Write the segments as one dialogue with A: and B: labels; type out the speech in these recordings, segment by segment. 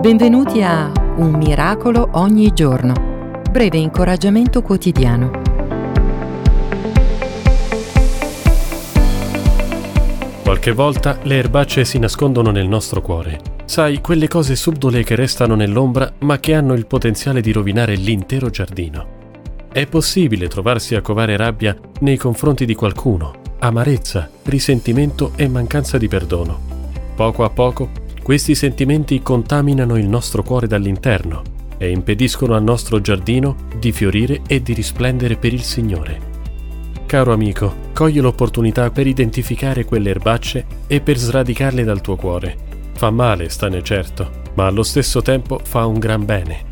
A: Benvenuti a Un miracolo ogni giorno. Breve incoraggiamento quotidiano.
B: Qualche volta le erbacce si nascondono nel nostro cuore. Sai, quelle cose subdole che restano nell'ombra ma che hanno il potenziale di rovinare l'intero giardino. È possibile trovarsi a covare rabbia nei confronti di qualcuno, amarezza, risentimento e mancanza di perdono. Poco a poco questi sentimenti contaminano il nostro cuore dall'interno e impediscono al nostro giardino di fiorire e di risplendere per il Signore. Caro amico, cogli l'opportunità per identificare quelle erbacce e per sradicarle dal tuo cuore. Fa male, stane certo, ma allo stesso tempo fa un gran bene.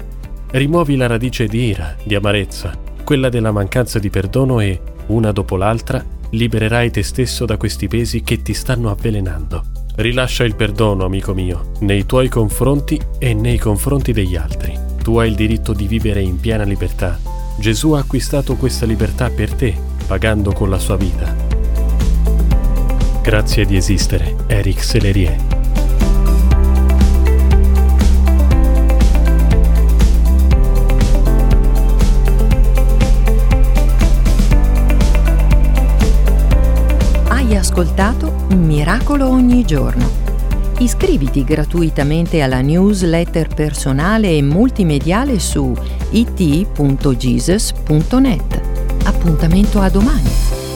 B: Rimuovi la radice di ira, di amarezza, quella della mancanza di perdono e, una dopo l'altra, libererai te stesso da questi pesi che ti stanno avvelenando. Rilascia il perdono, amico mio, nei tuoi confronti e nei confronti degli altri. Tu hai il diritto di vivere in piena libertà. Gesù ha acquistato questa libertà per te, pagando con la sua vita. Grazie di esistere, Eric Selerier.
A: Hai ascoltato miracolo ogni giorno. Iscriviti gratuitamente alla newsletter personale e multimediale su it.jesus.net. Appuntamento a domani.